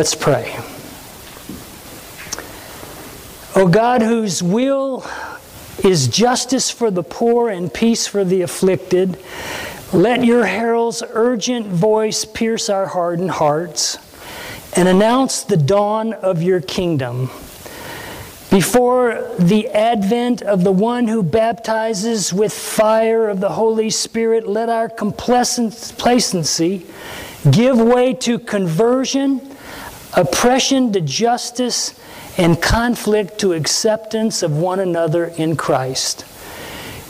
Let's pray. O God, whose will is justice for the poor and peace for the afflicted, let your herald's urgent voice pierce our hardened hearts and announce the dawn of your kingdom. Before the advent of the one who baptizes with fire of the Holy Spirit, let our complacency give way to conversion, oppression to justice, and conflict to acceptance of one another in Christ.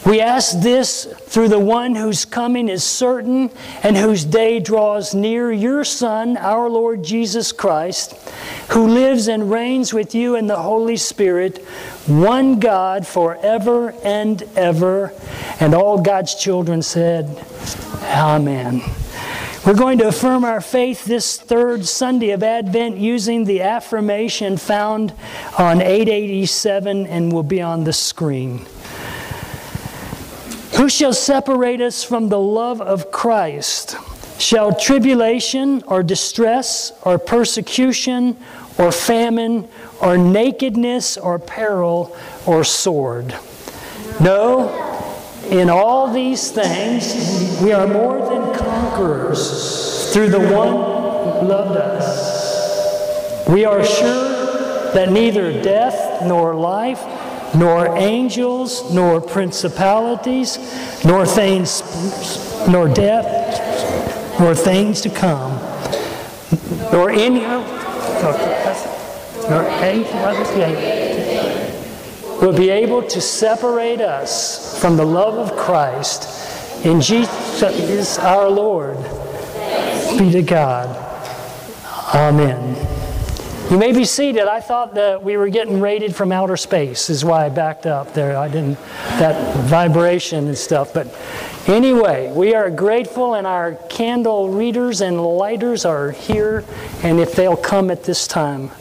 We ask this through the one whose coming is certain and whose day draws near, your Son, our Lord Jesus Christ, who lives and reigns with you in the Holy Spirit, one God forever and ever. And all God's children said, Amen. We're going to affirm our faith this third Sunday of Advent using the affirmation found on 887 and will be on the screen. Who shall separate us from the love of Christ? Shall tribulation or distress or persecution or famine or nakedness or peril or sword? No, in all these things we are more than conquerors through the one who loved us. We are sure that neither death nor life nor angels, nor principalities, nor things, nor death, nor things to come, nor any, nor anything will be able to separate us from the love of Christ in Jesus our Lord. Be to God. Amen. You may be seated. I thought that we were getting raided from outer space, is why I backed up there. I didn't, that vibration and stuff. But anyway, we are grateful, and our candle readers and lighters are here, and if they'll come at this time.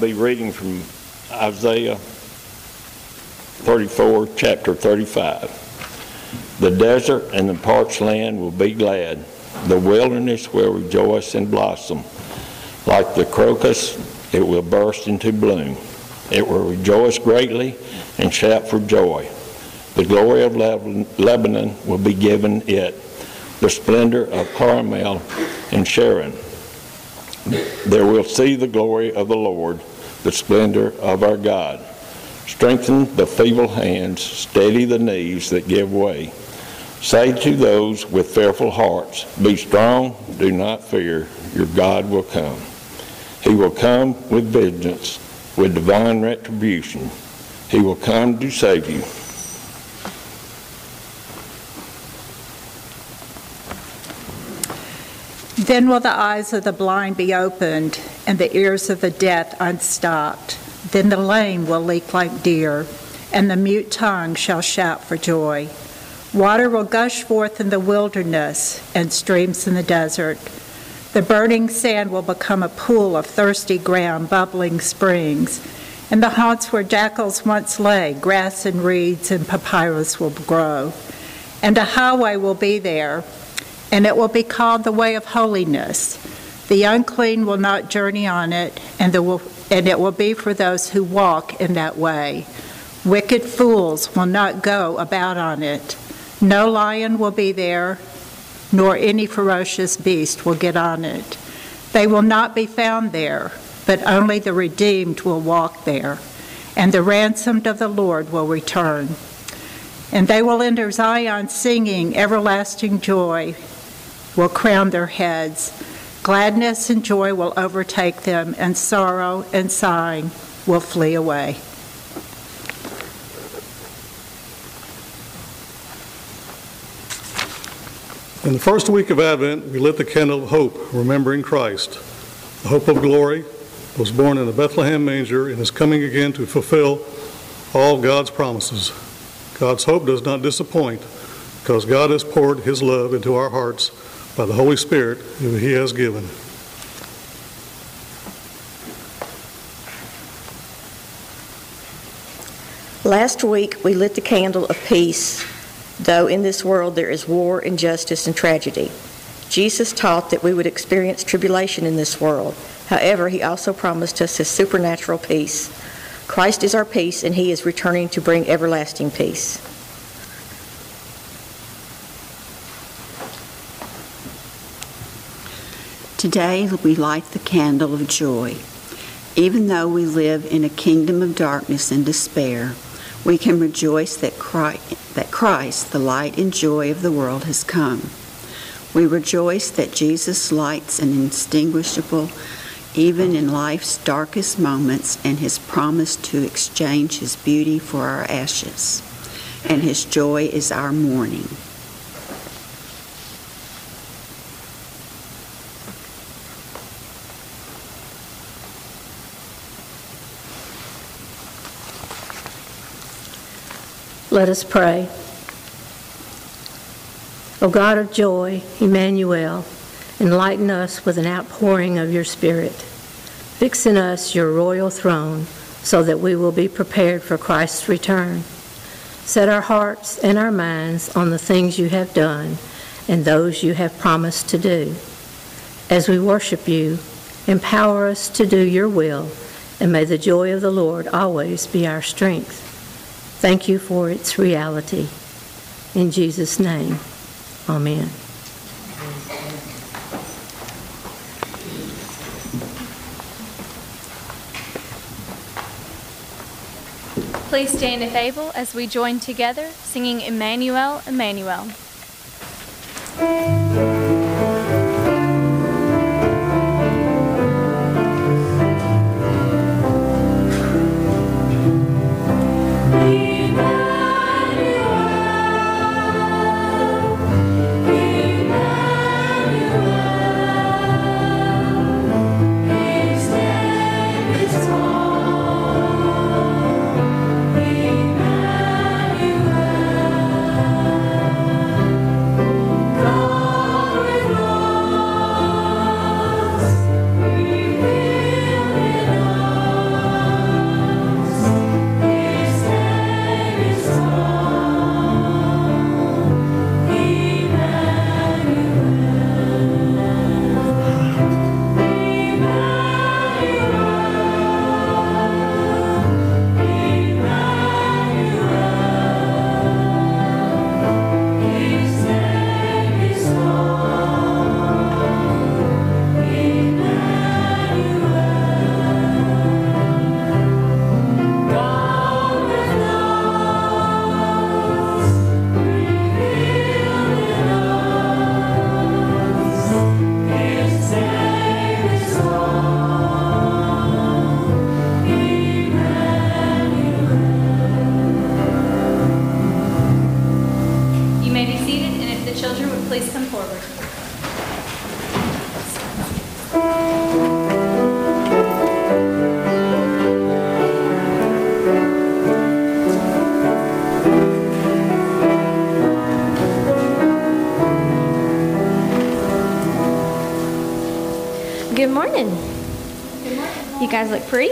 Be reading from Isaiah 34, chapter 35. The desert and the parched land will be glad. The wilderness will rejoice and blossom. Like the crocus, it will burst into bloom. It will rejoice greatly and shout for joy. The glory of Lebanon will be given it, the splendor of Carmel and Sharon there will see the glory of the Lord, the splendor of our God. Strengthen the feeble hands, steady the knees that give way. Say to those with fearful hearts, Be strong, do not fear, your God will come. He will come with vengeance, with divine retribution. He will come to save you. Then will the eyes of the blind be opened, and the ears of the deaf unstopped. Then the lame will leap like deer, and the mute tongue shall shout for joy. Water will gush forth in the wilderness, and streams in the desert. The burning sand will become a pool of thirsty ground, bubbling springs. In the haunts where jackals once lay, grass and reeds and papyrus will grow. And a highway will be there and it will be called the way of holiness. The unclean will not journey on it, and, and it will be for those who walk in that way. Wicked fools will not go about on it. No lion will be there, nor any ferocious beast will get on it. They will not be found there, but only the redeemed will walk there, and the ransomed of the Lord will return. And they will enter Zion singing everlasting joy will crown their heads. Gladness and joy will overtake them, and sorrow and sighing will flee away. In the first week of Advent, we lit the candle of hope, remembering Christ. The hope of glory was born in the Bethlehem manger and is coming again to fulfill all God's promises. God's hope does not disappoint because God has poured his love into our hearts by the Holy Spirit who he has given. Last week, we lit the candle of peace, though in this world there is war, injustice, and tragedy. Jesus taught that we would experience tribulation in this world. However, he also promised us his supernatural peace. Christ is our peace, and he is returning to bring everlasting peace. Today we light the candle of joy. Even though we live in a kingdom of darkness and despair, we can rejoice that Christ, that Christ, the light and joy of the world, has come. We rejoice that Jesus lights an indistinguishable even in life's darkest moments and his promise to exchange his beauty for our ashes. And his joy is our mourning. Let us pray. O God of joy, Emmanuel, enlighten us with an outpouring of your Spirit. Fix in us your royal throne so that we will be prepared for Christ's return. Set our hearts and our minds on the things you have done and those you have promised to do. As we worship you, empower us to do your will, and may the joy of the Lord always be our strength. Thank you for its reality. In Jesus' name, amen. Please stand if able as we join together singing Emmanuel, Emmanuel.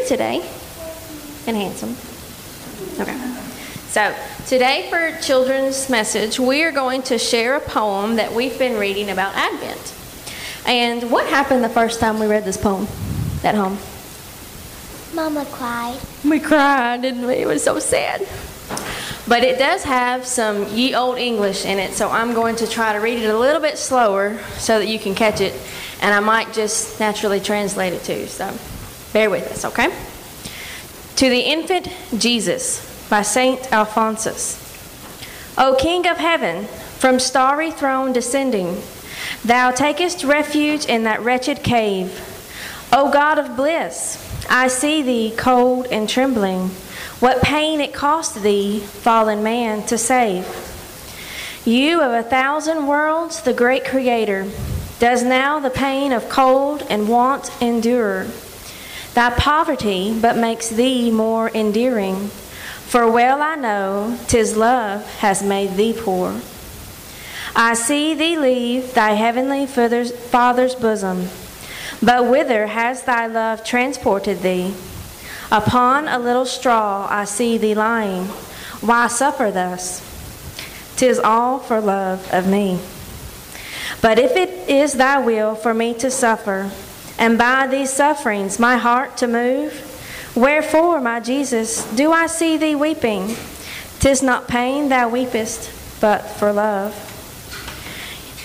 Today and handsome. Okay. So, today for children's message, we are going to share a poem that we've been reading about Advent. And what happened the first time we read this poem at home? Mama cried. We cried, didn't we? It was so sad. But it does have some ye old English in it, so I'm going to try to read it a little bit slower so that you can catch it, and I might just naturally translate it too. So bear with us, okay? To the Infant Jesus by Saint Alphonsus. O King of heaven, from starry throne descending, thou takest refuge in that wretched cave. O God of bliss, I see thee cold and trembling. What pain it cost thee, fallen man, to save. You of a thousand worlds, the great Creator, does now the pain of cold and want endure. Thy poverty but makes thee more endearing. For well I know 'tis love has made thee poor. I see thee leave thy heavenly father's, bosom, but whither has thy love transported thee? Upon a little straw I see thee lying. Why suffer thus? 'Tis all for love of me. But if it is thy will for me to suffer, and by these sufferings my heart to move, wherefore, my Jesus, do I see thee weeping? 'Tis not pain thou weepest, but for love.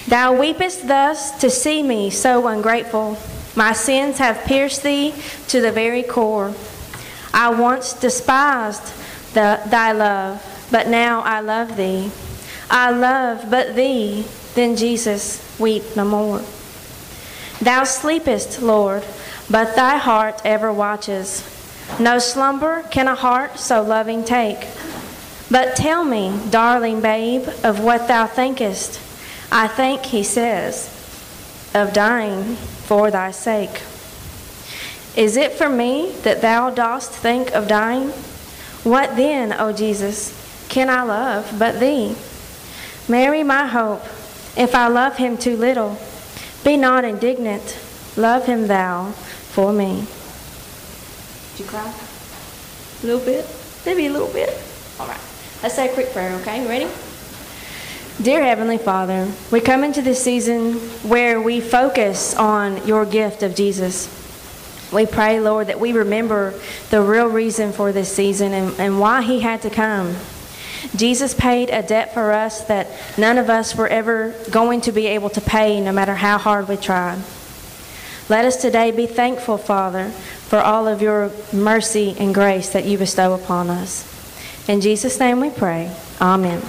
Thou weepest thus to see me so ungrateful. My sins have pierced thee to the very core. I once despised the, thy love, but now I love thee. I love but thee, then Jesus, weep no more. Thou sleepest, Lord, but thy heart ever watches. No slumber can a heart so loving take. But tell me, darling babe, of what thou thinkest. I think, he says, of dying for thy sake. Is it for me that thou dost think of dying? What then, O Jesus, can I love but thee? Mary, my hope, if I love him too little, be not indignant. Love him thou for me. Did you cry? A little bit? Maybe a little bit? All right. Let's say a quick prayer, okay? You ready? Dear Heavenly Father, we come into this season where we focus on your gift of Jesus. We pray, Lord, that we remember the real reason for this season and, and why He had to come. Jesus paid a debt for us that none of us were ever going to be able to pay, no matter how hard we tried. Let us today be thankful, Father, for all of your mercy and grace that you bestow upon us. In Jesus' name we pray. Amen.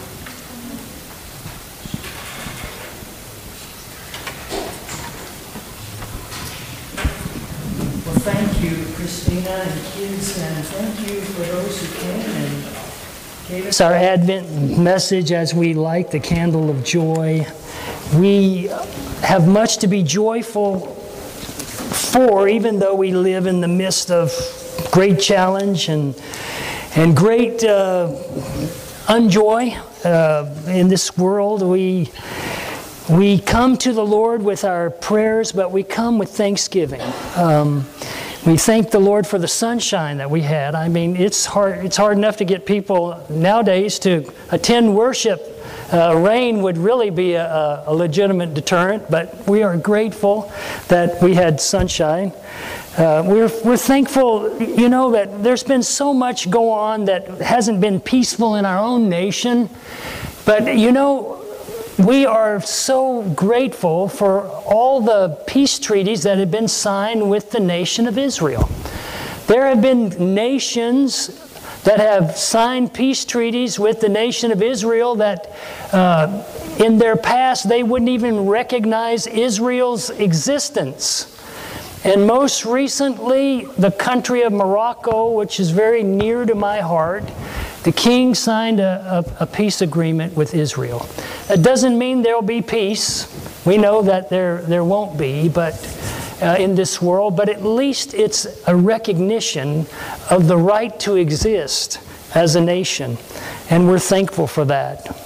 Well, thank you, Christina and kids, and thank you for those who came us our Advent message as we light the candle of joy. We have much to be joyful for, even though we live in the midst of great challenge and, and great uh, unjoy uh, in this world. We, we come to the Lord with our prayers, but we come with thanksgiving. Um, we thank the Lord for the sunshine that we had. I mean, it's hard, it's hard enough to get people nowadays to attend worship. Uh, rain would really be a, a, legitimate deterrent, but we are grateful that we had sunshine. Uh, we're, we're thankful, you know, that there's been so much go on that hasn't been peaceful in our own nation. But, you know, we are so grateful for all the peace treaties that have been signed with the nation of Israel. There have been nations that have signed peace treaties with the nation of Israel that uh, in their past they wouldn't even recognize Israel's existence. And most recently, the country of Morocco, which is very near to my heart, the king signed a, a, a, peace agreement with Israel. That doesn't mean there will be peace. We know that there, there won't be, but uh, in this world, but at least it's a recognition of the right to exist as a nation, and we're thankful for that.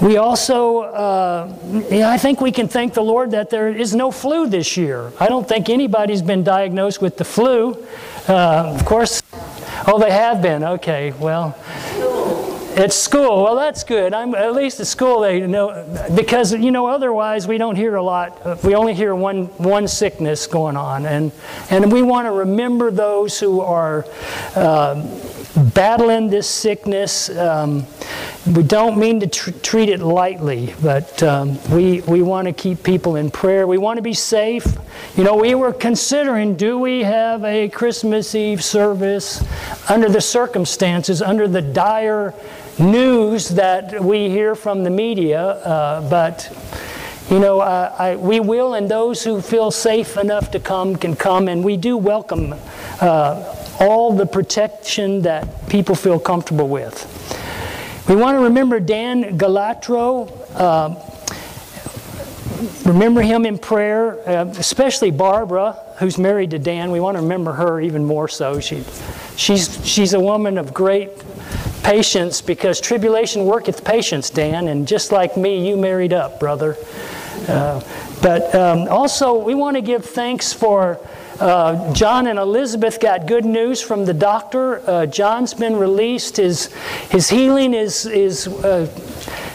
We also, uh, I think we can thank the Lord that there is no flu this year. I don't think anybody's been diagnosed with the flu. Uh, of course, oh, they have been. Okay, well, at school. Well, that's good. I'm, at least at school they know because you know otherwise we don't hear a lot. We only hear one one sickness going on, and and we want to remember those who are uh, battling this sickness. Um, we don't mean to tr- treat it lightly, but um, we we want to keep people in prayer. We want to be safe. You know, we were considering: do we have a Christmas Eve service under the circumstances, under the dire news that we hear from the media, uh, but you know, I, we will, and those who feel safe enough to come can come, and we do welcome uh, all the protection that people feel comfortable with. We want to remember Dan Galatro. Uh, remember him in prayer, uh, especially Barbara, who's married to Dan. We want to remember her even more so. She she's, she's a woman of great patience because tribulation worketh patience, Dan, and just like me, you married up, brother. Uh, but um, also, we want to give thanks for uh, John and Elizabeth got good news from the doctor. Uh, John's been released. His, his healing is, is uh,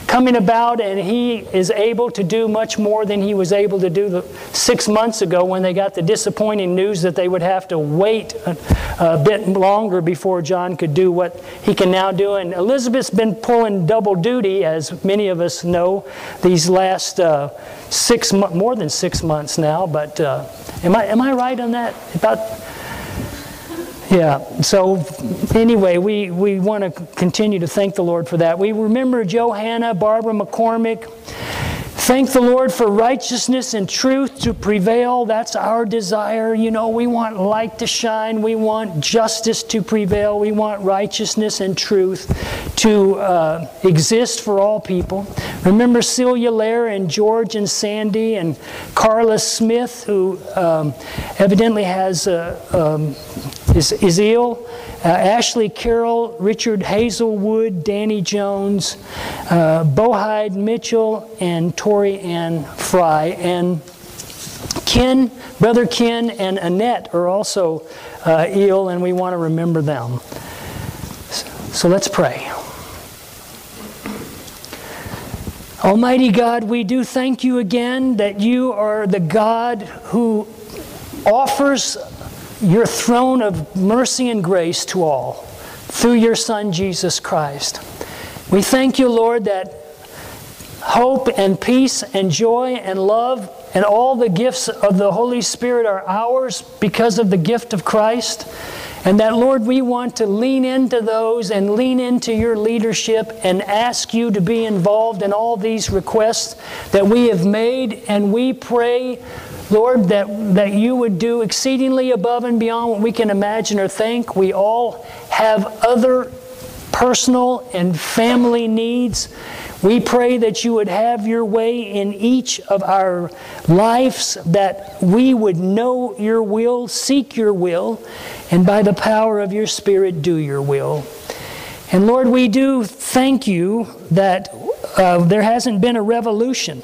coming about, and he is able to do much more than he was able to do six months ago when they got the disappointing news that they would have to wait a, a, bit longer before John could do what he can now do. And Elizabeth's been pulling double duty, as many of us know, these last uh, six more than six months now. But uh, am I am I right on that? About yeah, so anyway, we, we want to continue to thank the Lord for that. We remember Johanna, Barbara McCormick. Thank the Lord for righteousness and truth to prevail. That's our desire. You know, we want light to shine. We want justice to prevail. We want righteousness and truth to uh, exist for all people. Remember Celia Lair and George and Sandy and Carla Smith, who um, evidently has a. Um, is, is ill. Uh, Ashley Carroll, Richard Hazelwood, Danny Jones, uh, Bohide Mitchell, and Tori Ann Fry. And Ken, Brother Ken, and Annette are also uh, ill, and we want to remember them. So let's pray. Almighty God, we do thank you again that you are the God who offers your throne of mercy and grace to all through your Son, Jesus Christ. We thank you, Lord, that hope and peace and joy and love and all the gifts of the Holy Spirit are ours because of the gift of Christ. And that, Lord, we want to lean into those and lean into your leadership and ask you to be involved in all these requests that we have made. And we pray Lord, that, that you would do exceedingly above and beyond what we can imagine or think. We all have other personal and family needs. We pray that you would have your way in each of our lives, that we would know your will, seek your will, and by the power of your Spirit, do your will. And Lord, we do thank you that uh, there hasn't been a revolution.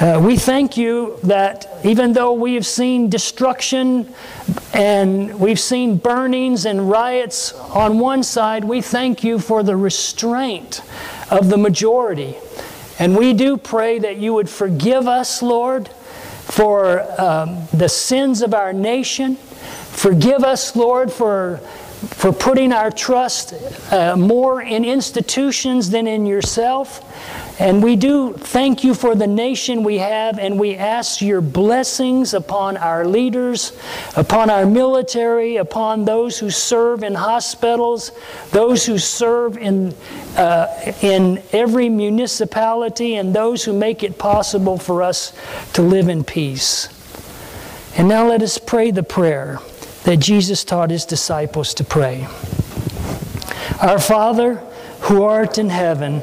Uh, we thank you that even though we have seen destruction and we've seen burnings and riots on one side, we thank you for the restraint of the majority. And we do pray that you would forgive us, Lord, for um, the sins of our nation. Forgive us, Lord, for for putting our trust uh, more in institutions than in yourself. And we do thank you for the nation we have, and we ask your blessings upon our leaders, upon our military, upon those who serve in hospitals, those who serve in, uh, in every municipality, and those who make it possible for us to live in peace. And now let us pray the prayer that Jesus taught his disciples to pray. Our Father, who art in heaven,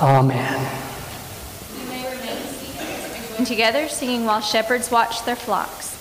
Amen. We may remain seated together, singing while shepherds watch their flocks.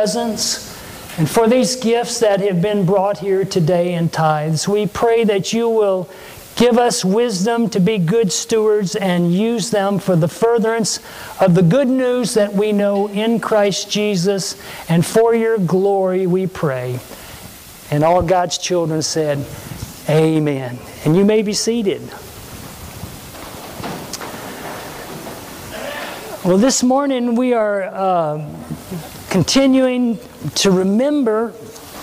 Presence and for these gifts that have been brought here today in tithes. We pray that you will give us wisdom to be good stewards and use them for the furtherance of the good news that we know in Christ Jesus. And for your glory, we pray. And all God's children said, Amen. And you may be seated. Well, this morning we are uh, continuing to remember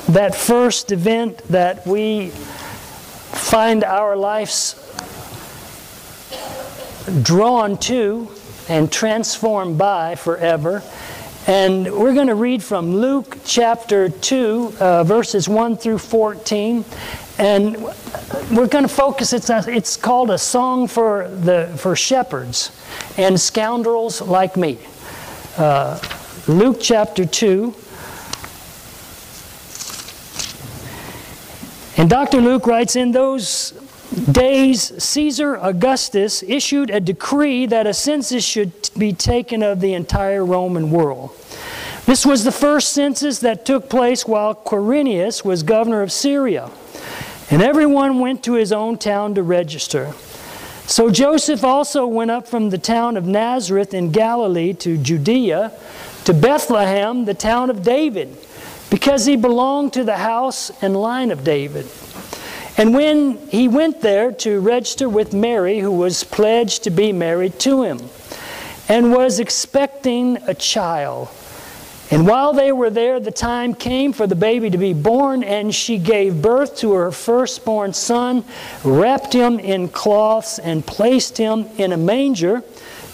that first event that we find our lives drawn to and transformed by forever. And we're going to read from Luke chapter 2, uh, verses 1 through 14. And we're going to focus, it's, a, it's called a song for, the, for shepherds and scoundrels like me. Uh, Luke chapter 2. And Dr. Luke writes In those days, Caesar Augustus issued a decree that a census should be taken of the entire Roman world. This was the first census that took place while Quirinius was governor of Syria. And everyone went to his own town to register. So Joseph also went up from the town of Nazareth in Galilee to Judea to Bethlehem, the town of David, because he belonged to the house and line of David. And when he went there to register with Mary, who was pledged to be married to him, and was expecting a child, And while they were there, the time came for the baby to be born, and she gave birth to her firstborn son, wrapped him in cloths, and placed him in a manger,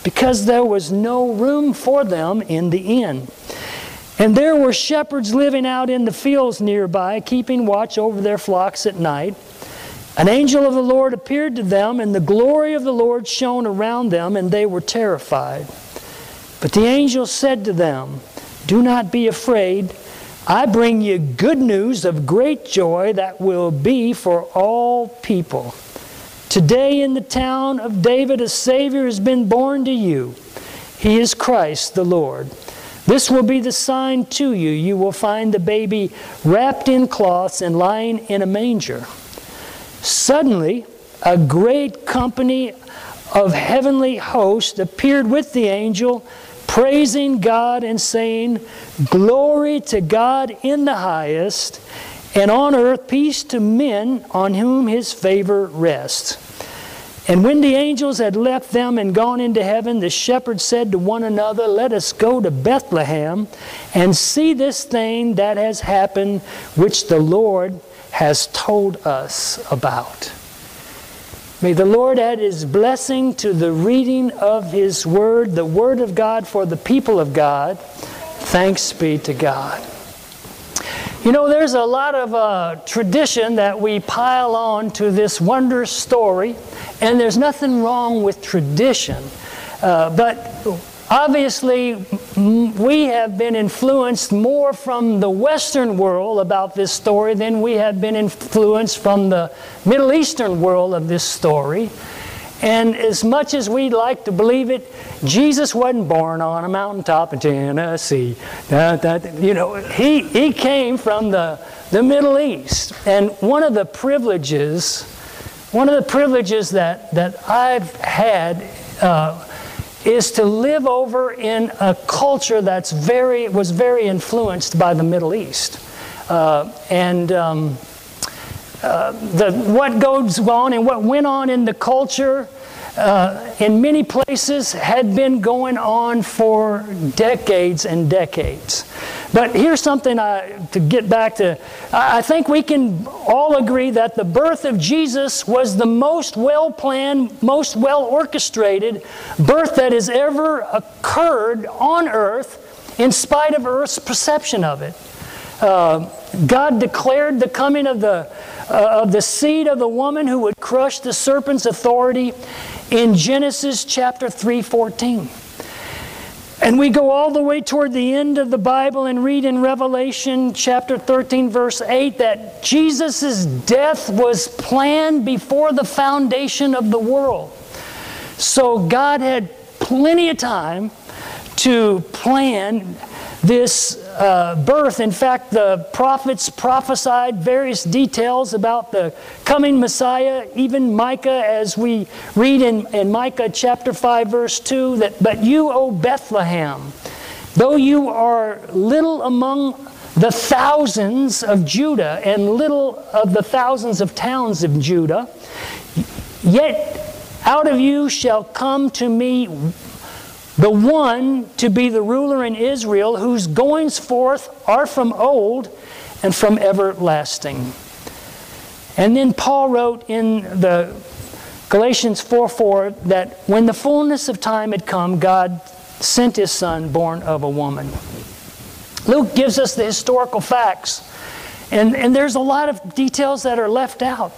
because there was no room for them in the inn. And there were shepherds living out in the fields nearby, keeping watch over their flocks at night. An angel of the Lord appeared to them, and the glory of the Lord shone around them, and they were terrified. But the angel said to them, do not be afraid. I bring you good news of great joy that will be for all people. Today in the town of David, a Savior has been born to you. He is Christ the Lord. This will be the sign to you. You will find the baby wrapped in cloths and lying in a manger. Suddenly, a great company of heavenly hosts appeared with the angel praising God and saying, Glory to God in the highest, and on earth peace to men on whom his favor rests. And when the angels had left them and gone into heaven, the shepherds said to one another, Let us go to Bethlehem and see this thing that has happened, which the Lord has told us about. May the Lord add His blessing to the reading of His Word, the Word of God for the people of God. Thanks be to God. You know, there's a lot of uh, tradition that we pile on to this wondrous story, and there's nothing wrong with tradition. Uh, but Obviously, we have been influenced more from the Western world about this story than we have been influenced from the Middle Eastern world of this story. And as much as we'd like to believe it, Jesus wasn't born on a mountaintop in Tennessee. That, that, you know, he, he came from the, the Middle East. And one of the privileges, one of the privileges that, that I've had uh, is to live over in a culture that's very was very influenced by the Middle East, uh, and. Um, uh, the, what goes on and what went on in the culture uh, in many places had been going on for decades and decades. But here's something I, to get back to. I think we can all agree that the birth of Jesus was the most well planned, most well orchestrated birth that has ever occurred on earth, in spite of Earth's perception of it. Uh, God declared the coming of the, uh, of the seed of the woman who would crush the serpent's authority in Genesis chapter 3:14. And we go all the way toward the end of the Bible and read in Revelation chapter 13, verse 8, that Jesus' death was planned before the foundation of the world. So God had plenty of time to plan this uh, birth. In fact, the prophets prophesied various details about the coming Messiah. Even Micah, as we read in, in Micah chapter 5, verse 2, that, But you, O Bethlehem, though you are little among the thousands of Judah and little of the thousands of towns of Judah, yet out of you shall come to me the one to be the ruler in Israel, whose goings forth are from old and from everlasting. And then Paul wrote in the Galatians 4 4 that when the fullness of time had come, God sent his son, born of a woman. Luke gives us the historical facts, and, and there's a lot of details that are left out.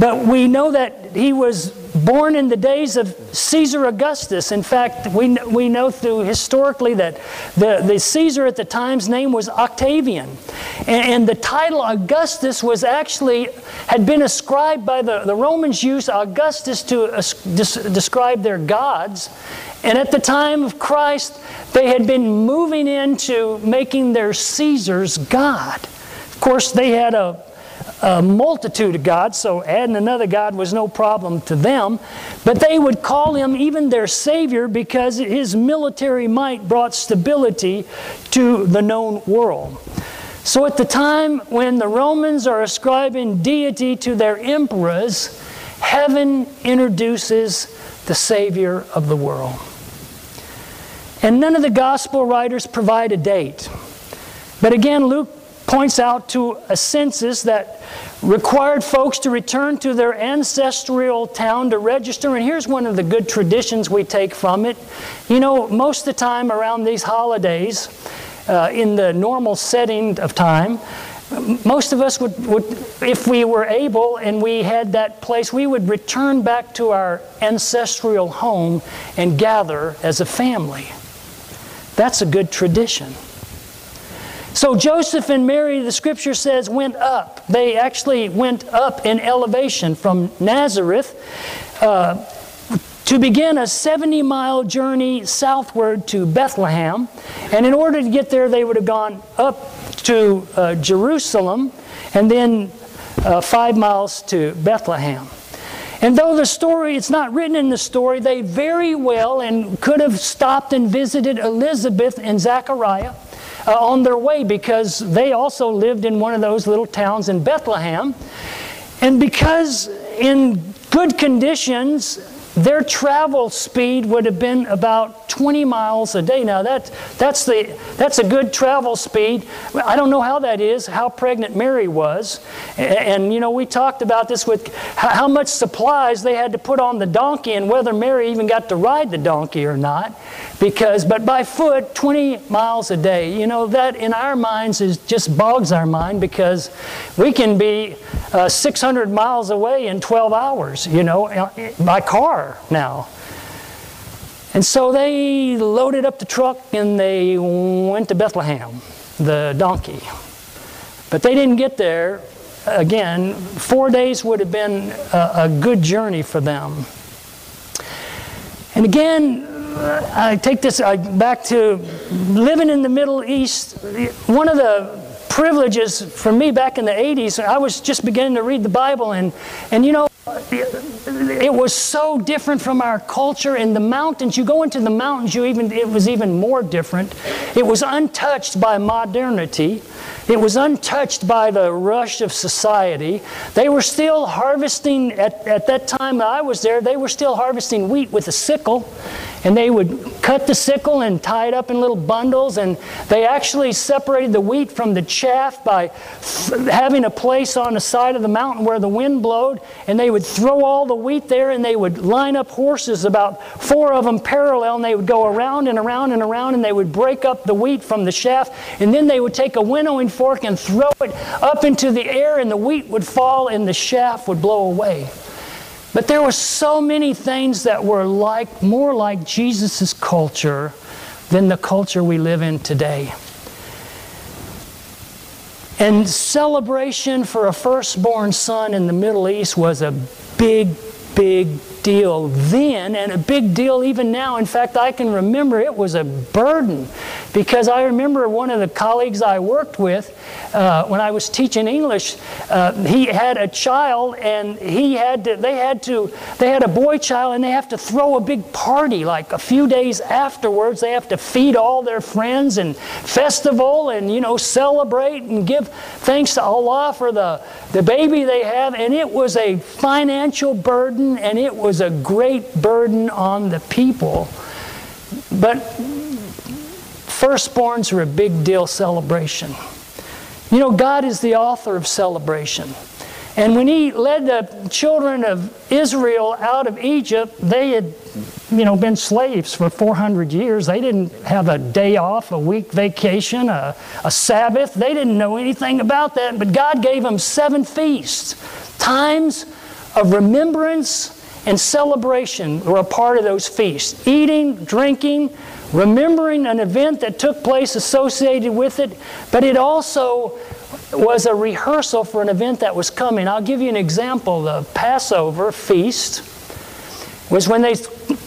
But we know that he was born in the days of Caesar Augustus. In fact, we, we know through historically that the, the Caesar at the time's name was Octavian. And, and the title Augustus was actually, had been ascribed by the, the Romans use Augustus to des, describe their gods. And at the time of Christ, they had been moving into making their Caesars God. Of course, they had a a multitude of gods, so adding another god was no problem to them. But they would call him even their savior because his military might brought stability to the known world. So at the time when the Romans are ascribing deity to their emperors, heaven introduces the savior of the world. And none of the gospel writers provide a date. But again, Luke points out to a census that required folks to return to their ancestral town to register. And here's one of the good traditions we take from it. You know, most of the time around these holidays, uh, in the normal setting of time, most of us would, would, if we were able and we had that place, we would return back to our ancestral home and gather as a family. That's a good tradition. So Joseph and Mary, the scripture says, went up. They actually went up in elevation from Nazareth uh, to begin a 70 mile journey southward to Bethlehem. And in order to get there, they would have gone up to uh, Jerusalem and then uh, five miles to Bethlehem. And though the story, it's not written in the story, they very well and could have stopped and visited Elizabeth and Zachariah uh, on their way because they also lived in one of those little towns in Bethlehem. And because in good conditions, their travel speed would have been about 20 miles a day. Now that, that's, the, that's a good travel speed. I don't know how that is, how pregnant Mary was. And, and, you know, we talked about this with how much supplies they had to put on the donkey and whether Mary even got to ride the donkey or not. Because, but by foot, 20 miles a day, you know, that in our minds is just bogs our mind because we can be uh, 600 miles away in 12 hours, you know, uh, by car now. And so they loaded up the truck and they went to Bethlehem, the donkey. But they didn't get there. Again, four days would have been a, a good journey for them. And again, I take this back to living in the Middle East. One of the privileges for me back in the 80s, I was just beginning to read the Bible, and, and you know, it was so different from our culture in the mountains. You go into the mountains you even it was even more different. It was untouched by modernity it was untouched by the rush of society. They were still harvesting at, at that time that i was there they were still harvesting wheat with a sickle and they would cut the sickle and tie it up in little bundles and they actually separated the wheat from the chaff by having a place on the side of the mountain where the wind blowed and they would throw all the wheat there and they would line up horses about four of them parallel and they would go around and around and around and they would break up the wheat from the chaff and then they would take a winnowing fork and throw it up into the air and the wheat would fall and the chaff would blow away but there were so many things that were like more like Jesus' culture than the culture we live in today. And celebration for a firstborn son in the Middle East was a big, big deal then and a big deal even now. In fact, I can remember it was a burden because I remember one of the colleagues I worked with uh, when I was teaching English. Uh, he had a child and he had to, they had to, they had a boy child and they have to throw a big party like a few days afterwards. They have to feed all their friends and festival and, you know, celebrate and give thanks to Allah for the, the baby they have. And it was a financial burden and it was a great burden on the people. But firstborns are a big deal celebration. You know, God is the author of celebration. And when he led the children of Israel out of Egypt, they had, you know, been slaves for 400 years. They didn't have a day off, a week vacation, a, a Sabbath. They didn't know anything about that. But God gave them seven feasts, times of remembrance and celebration were a part of those feasts. Eating, drinking, remembering an event that took place associated with it, but it also was a rehearsal for an event that was coming. I'll give you an example. The Passover feast was when they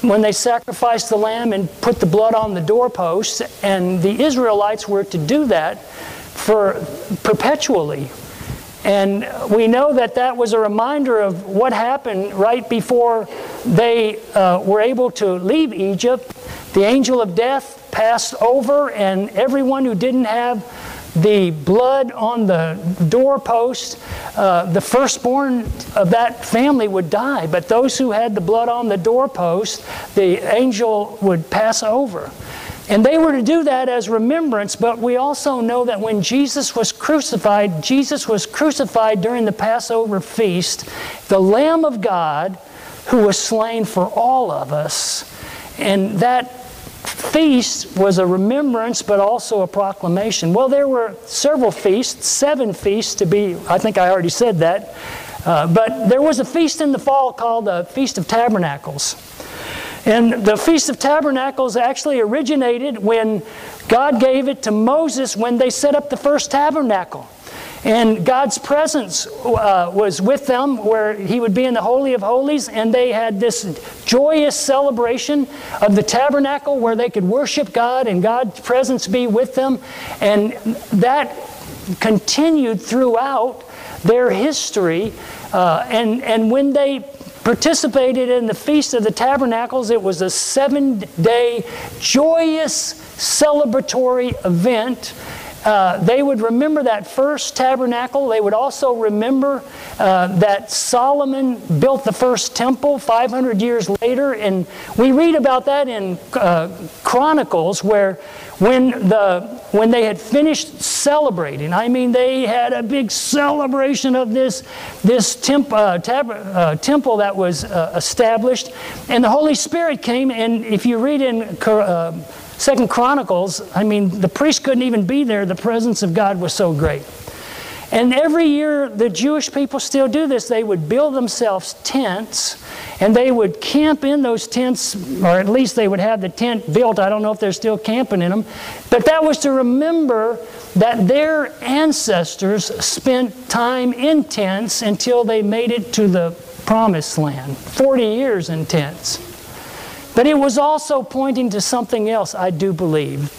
when they sacrificed the lamb and put the blood on the doorposts, and the Israelites were to do that for perpetually and we know that that was a reminder of what happened right before they uh, were able to leave Egypt. The angel of death passed over, and everyone who didn't have the blood on the doorpost, uh, the firstborn of that family would die. But those who had the blood on the doorpost, the angel would pass over. And they were to do that as remembrance, but we also know that when Jesus was crucified, Jesus was crucified during the Passover feast, the Lamb of God who was slain for all of us. And that feast was a remembrance, but also a proclamation. Well, there were several feasts, seven feasts to be, I think I already said that. Uh, but there was a feast in the fall called the Feast of Tabernacles. And the Feast of Tabernacles actually originated when God gave it to Moses when they set up the first tabernacle. And God's presence uh, was with them where He would be in the Holy of Holies, and they had this joyous celebration of the tabernacle where they could worship God and God's presence be with them. And that continued throughout their history. Uh, and, and when they participated in the Feast of the Tabernacles, it was a seven day joyous celebratory event uh, they would remember that first tabernacle. They would also remember uh, that Solomon built the first temple 500 years later. And we read about that in uh, Chronicles, where when, the, when they had finished celebrating, I mean, they had a big celebration of this, this temp, uh, tab, uh, temple that was established. And the Holy Spirit came, and if you read in Second Chronicles, I mean, the priest couldn't even be there. The presence of God was so great. And every year, the Jewish people still do this. They would build themselves tents, and they would camp in those tents, or at least they would have the tent built. I don't know if they're still camping in them. But that was to remember that their ancestors spent time in tents until they made it to the promised land 40 years in tents. But it was also pointing to something else, I do believe.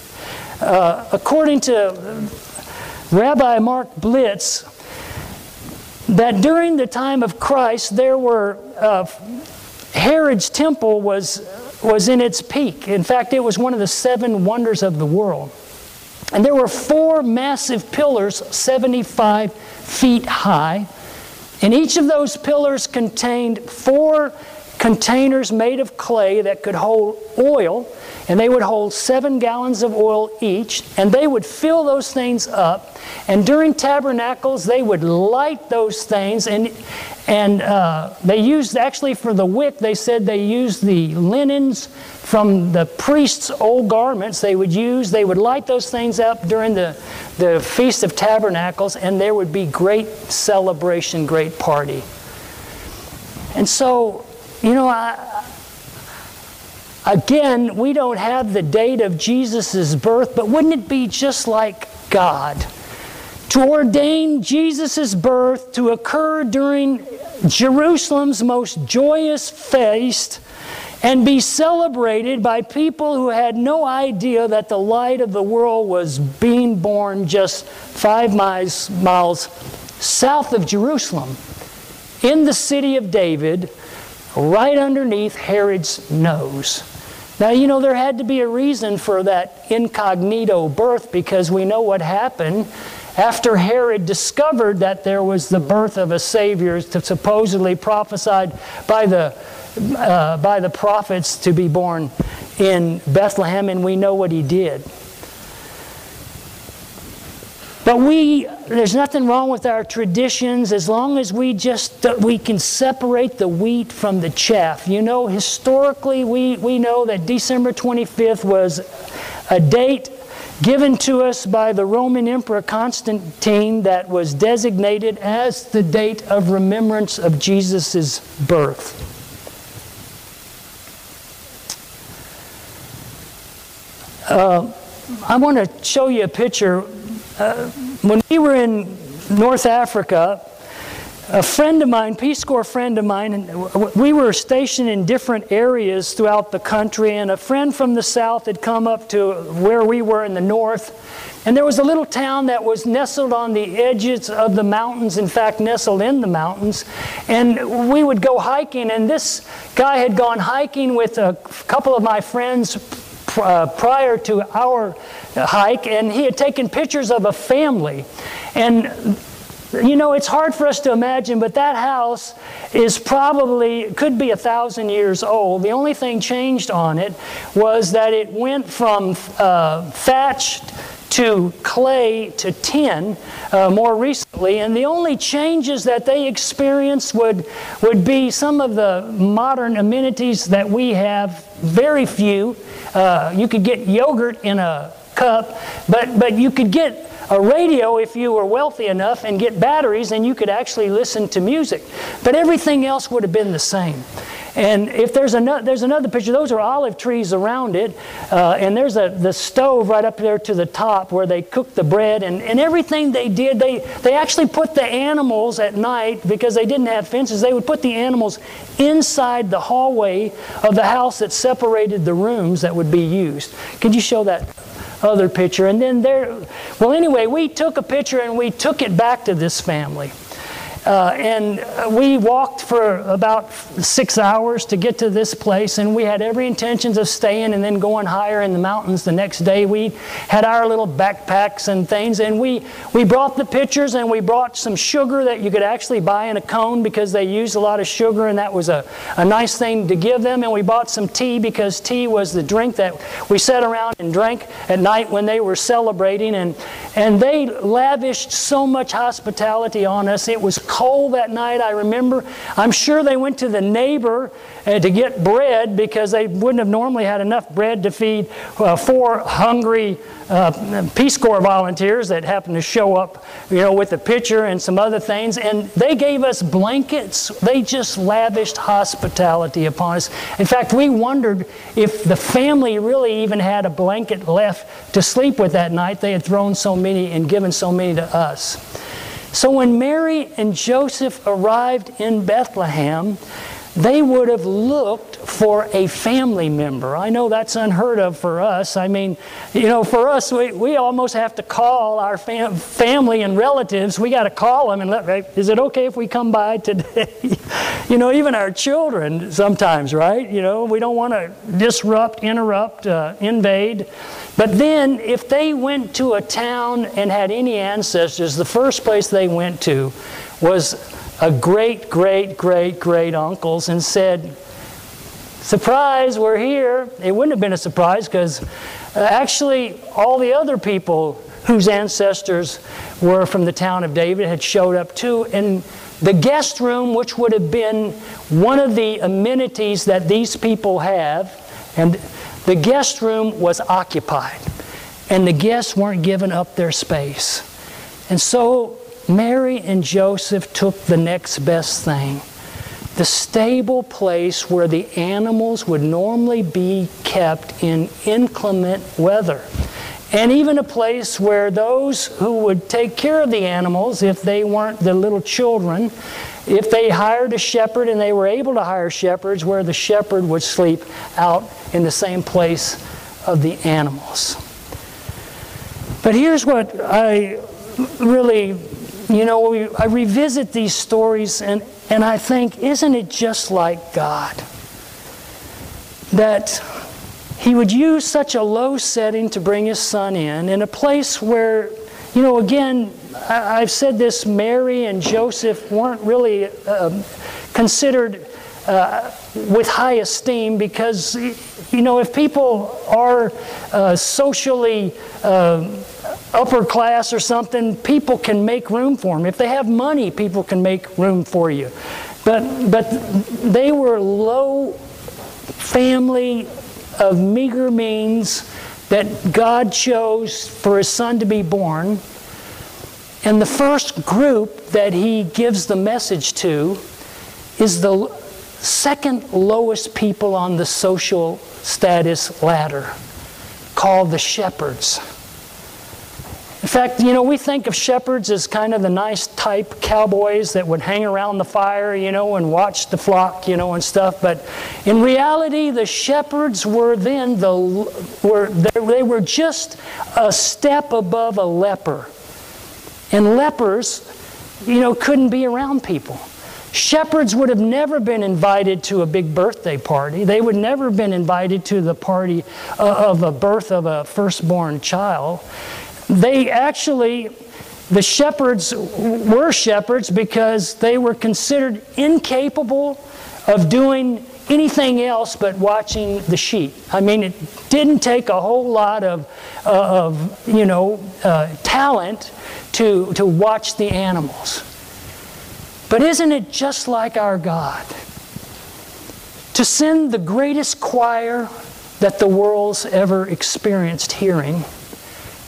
Uh, according to Rabbi Mark Biltz, that during the time of Christ, there were uh, Herod's temple was was in its peak. In fact, it was one of the seven wonders of the world. And there were four massive pillars, 75 feet high. And each of those pillars contained four containers made of clay that could hold oil, and they would hold seven gallons of oil each, and they would fill those things up. And during tabernacles, they would light those things, and and uh, they used actually for the wick. They said they used the linens from the priest's old garments. They would use. They would light those things up during the the feast of tabernacles, and there would be great celebration, great party. And so you know, I, again, we don't have the date of Jesus' birth, but wouldn't it be just like God? To ordain Jesus' birth to occur during Jerusalem's most joyous feast and be celebrated by people who had no idea that the light of the world was being born just five miles, miles south of Jerusalem in the city of David right underneath Herod's nose. Now, you know, there had to be a reason for that incognito birth because we know what happened after Herod discovered that there was the birth of a Savior supposedly prophesied by the, uh, by the prophets to be born in Bethlehem, and we know what he did. But we, there's nothing wrong with our traditions as long as we just, we can separate the wheat from the chaff. You know, historically, we, we know that December 25th was a date given to us by the Roman Emperor Constantine that was designated as the date of remembrance of Jesus' birth. Uh, I want to show you a picture uh, when we were in North Africa, a friend of mine, Peace Corps friend of mine, we were stationed in different areas throughout the country, and a friend from the south had come up to where we were in the north. And there was a little town that was nestled on the edges of the mountains, in fact, nestled in the mountains. And we would go hiking, and this guy had gone hiking with a couple of my friends uh, prior to our hike, and he had taken pictures of a family. And you know, it's hard for us to imagine, but that house is probably, could be a thousand years old. The only thing changed on it was that it went from uh, thatched to clay to tin uh, more recently, and the only changes that they experienced would, would be some of the modern amenities that we have, very few. Uh, you could get yogurt in a cup, but, but you could get a radio if you were wealthy enough and get batteries and you could actually listen to music. But everything else would have been the same. And if there's another, there's another picture, those are olive trees around it. Uh, and there's a, the stove right up there to the top where they cook the bread. And, and everything they did, they, they actually put the animals at night because they didn't have fences. They would put the animals inside the hallway of the house that separated the rooms that would be used. Could you show that other picture. And then there, well, anyway, we took a picture and we took it back to this family. Uh, and we walked for about six hours to get to this place, and we had every intentions of staying and then going higher in the mountains the next day. We had our little backpacks and things, and we, we brought the pictures and we brought some sugar that you could actually buy in a cone because they used a lot of sugar, and that was a, a nice thing to give them. And we bought some tea because tea was the drink that we sat around and drank at night when they were celebrating. And, and they lavished so much hospitality on us. It was cold that night, I remember. I'm sure they went to the neighbor uh, to get bread because they wouldn't have normally had enough bread to feed uh, four hungry uh, Peace Corps volunteers that happened to show up, you know, with a pitcher and some other things. And they gave us blankets. They just lavished hospitality upon us. In fact, we wondered if the family really even had a blanket left to sleep with that night. They had thrown so many and given so many to us. So when Mary and Joseph arrived in Bethlehem, they would have looked for a family member. I know that's unheard of for us. I mean, you know, for us, we, we almost have to call our fam- family and relatives. We got to call them and let, is it okay if we come by today? you know, even our children sometimes, right? You know, we don't want to disrupt, interrupt, uh, invade. But then, if they went to a town and had any ancestors, the first place they went to was a great, great, great, great uncles and said, Surprise, we're here. It wouldn't have been a surprise because uh, actually, all the other people whose ancestors were from the town of David had showed up too. And the guest room, which would have been one of the amenities that these people have, and the guest room was occupied, and the guests weren't given up their space. And so Mary and Joseph took the next best thing the stable place where the animals would normally be kept in inclement weather. And even a place where those who would take care of the animals, if they weren't the little children, if they hired a shepherd and they were able to hire shepherds, where the shepherd would sleep out in the same place of the animals. But here's what I really, you know, we, I revisit these stories and, and I think, isn't it just like God? That He would use such a low setting to bring His Son in, in a place where, you know, again, I, have said this Mary and Joseph weren't really uh, considered uh, with high esteem because, you know, if people are uh, socially uh, upper class or something, people can make room for them. If they have money, people can make room for you. But, but they were low family of meager means that God chose for his son to be born. And the first group that he gives the message to is the second lowest people on the social status ladder, called the shepherds. In fact, you know, we think of shepherds as kind of the nice type cowboys that would hang around the fire, you know, and watch the flock, you know, and stuff. But in reality, the shepherds were then the were they were just a step above a leper. And lepers, you know, couldn't be around people. Shepherds would have never been invited to a big birthday party. They would never have been invited to the party uh, of a birth of a firstborn child. They actually the shepherds were shepherds because they were considered incapable of doing anything else but watching the sheep. I mean, it didn't take a whole lot of, uh, of you know, uh, talent to, to watch the animals. But isn't it just like our God? To send the greatest choir that the world's ever experienced hearing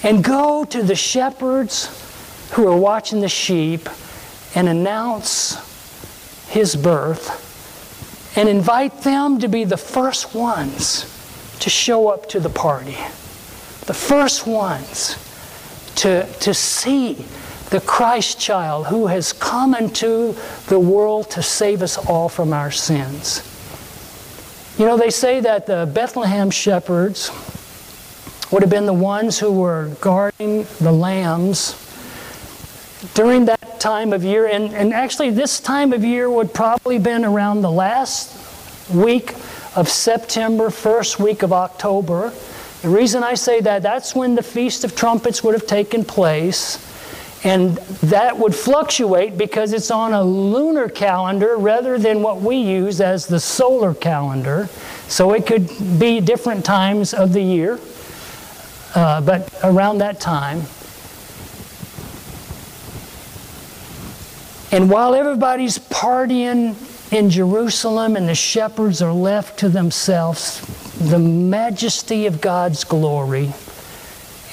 and go to the shepherds who are watching the sheep and announce his birth and invite them to be the first ones to show up to the party, the first ones to, to see the Christ child who has come into the world to save us all from our sins. You know, they say that the Bethlehem shepherds would have been the ones who were guarding the lambs during that time of year. And, and actually, this time of year would probably been around the last week of September, first week of October. The reason I say that, that's when the Feast of Trumpets would have taken place. And that would fluctuate because it's on a lunar calendar rather than what we use as the solar calendar. So it could be different times of the year, uh, but around that time. And while everybody's partying in Jerusalem and the shepherds are left to themselves, the majesty of God's glory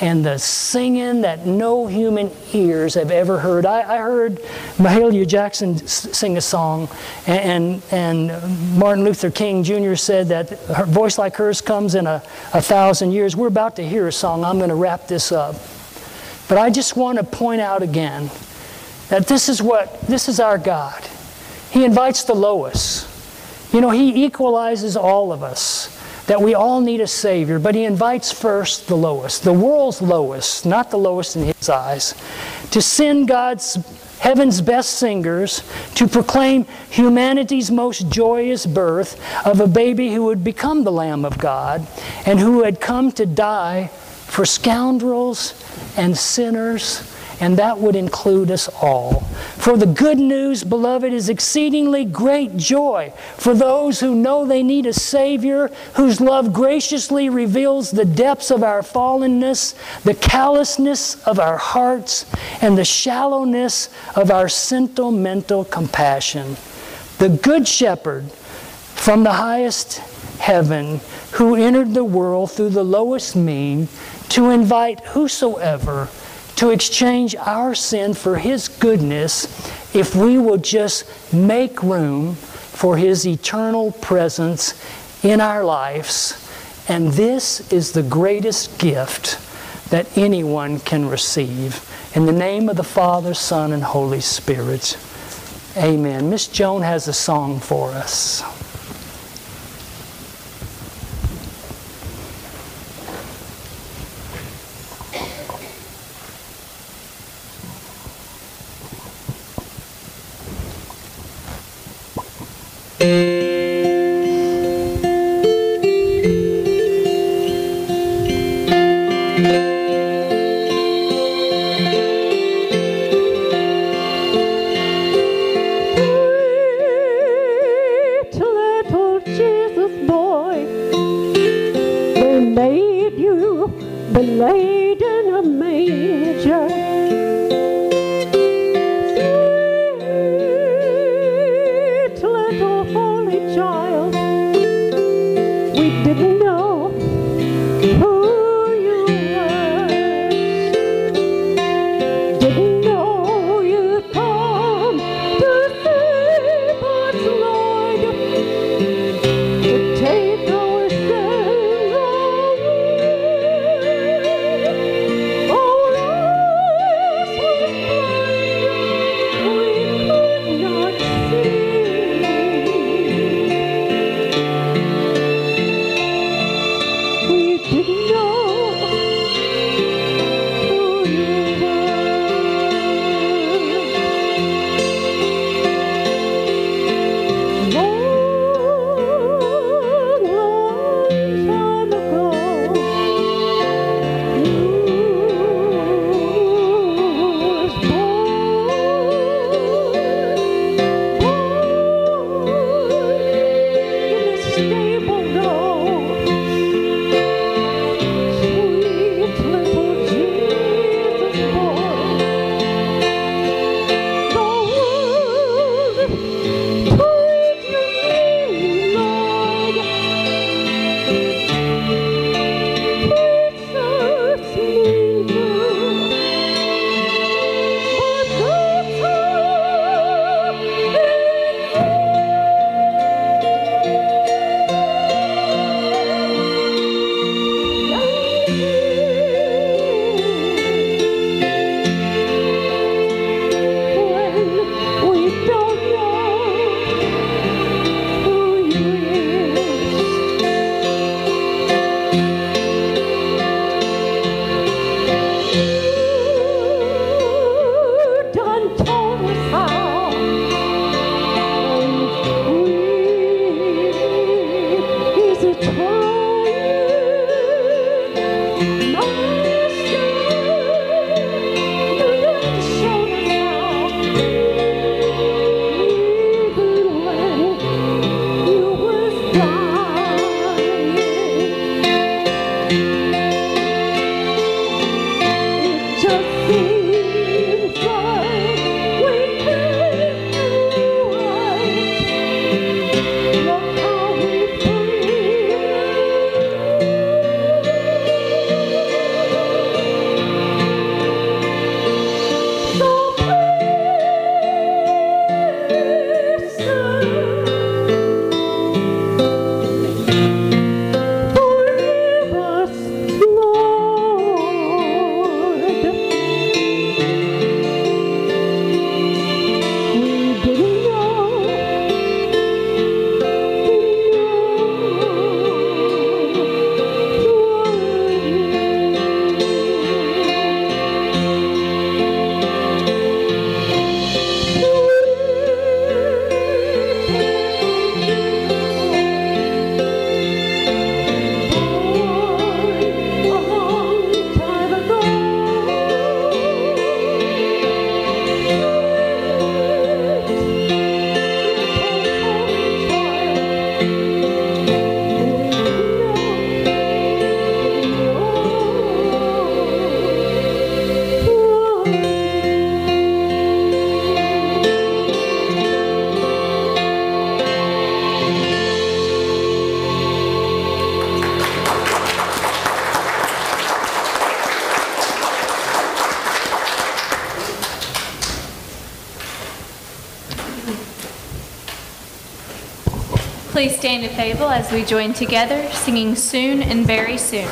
and the singing that no human ears have ever heard. I, I heard Mahalia Jackson sing a song, and, and, Martin Luther King Jr. said that a voice like hers comes in a, a thousand years. We're about to hear a song. I'm going to wrap this up. But I just want to point out again that this is what, this is our God. He invites the lowest. You know, He equalizes all of us that we all need a Savior, but He invites first the lowest, the world's lowest, not the lowest in His eyes, to send God's heaven's best singers to proclaim humanity's most joyous birth of a baby who would become the Lamb of God and who had come to die for scoundrels and sinners and that would include us all. For the good news, beloved, is exceedingly great joy for those who know they need a Savior, whose love graciously reveals the depths of our fallenness, the callousness of our hearts, and the shallowness of our sentimental compassion. The Good Shepherd from the highest heaven, who entered the world through the lowest mean, to invite whosoever to exchange our sin for His goodness if we will just make room for His eternal presence in our lives. And this is the greatest gift that anyone can receive. In the name of the Father, Son, and Holy Spirit. Amen. Miss Joan has a song for us. We join together, singing soon and very soon.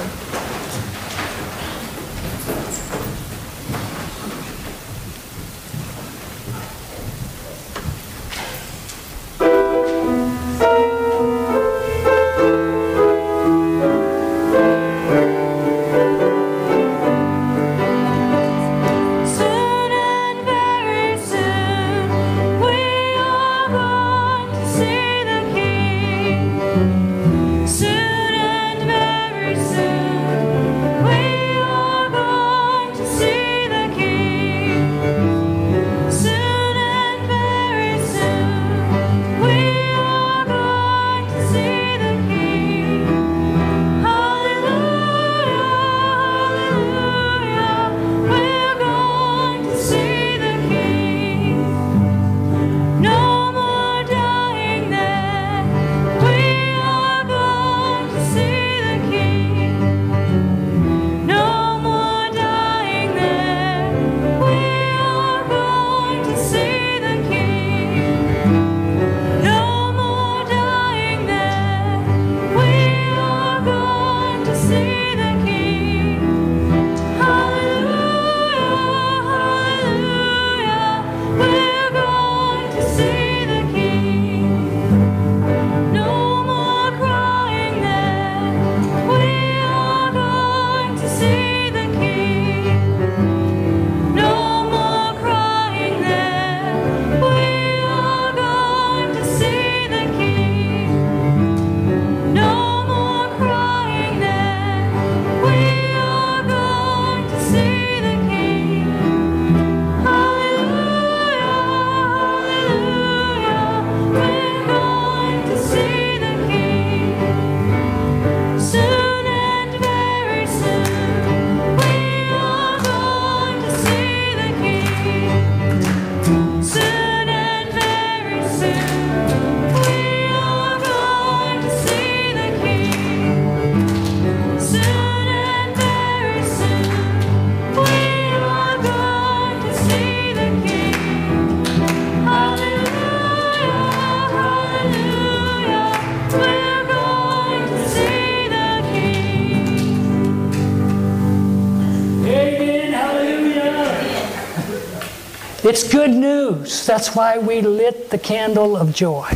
It's good news. That's why we lit the candle of joy.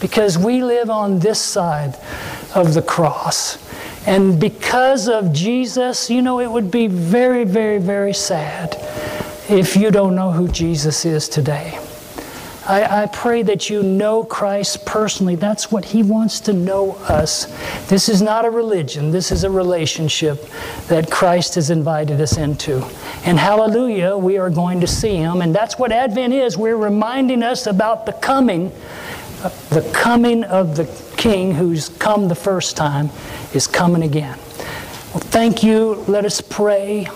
Because we live on this side of the cross. And because of Jesus, you know, it would be very, very, very sad if you don't know who Jesus is today. I, I, pray that you know Christ personally. That's what He wants to know us. This is not a religion, this is a relationship that Christ has invited us into. And hallelujah, we are going to see Him. And that's what Advent is. We're reminding us about the coming, the coming of the King who's come the first time is coming again. Well, thank you. Let us pray.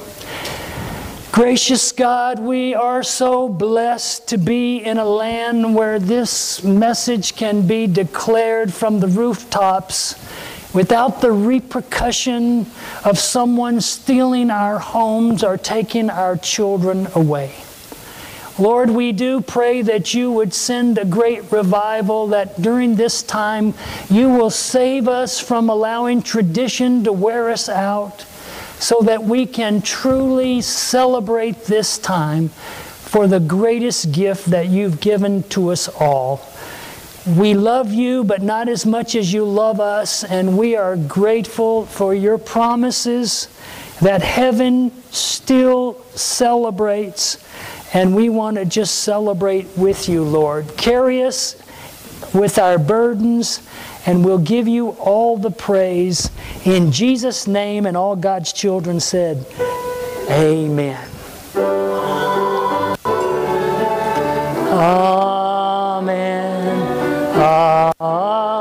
Gracious God, we are so blessed to be in a land where this message can be declared from the rooftops without the repercussion of someone stealing our homes or taking our children away. Lord, we do pray that you would send a great revival, that during this time you will save us from allowing tradition to wear us out so that we can truly celebrate this time for the greatest gift that you've given to us all. We love you, but not as much as you love us, and we are grateful for your promises that heaven still celebrates, and we want to just celebrate with you, Lord. Carry us with our burdens and we'll give you all the praise in Jesus' name. And all God's children said, Amen. Amen. Amen.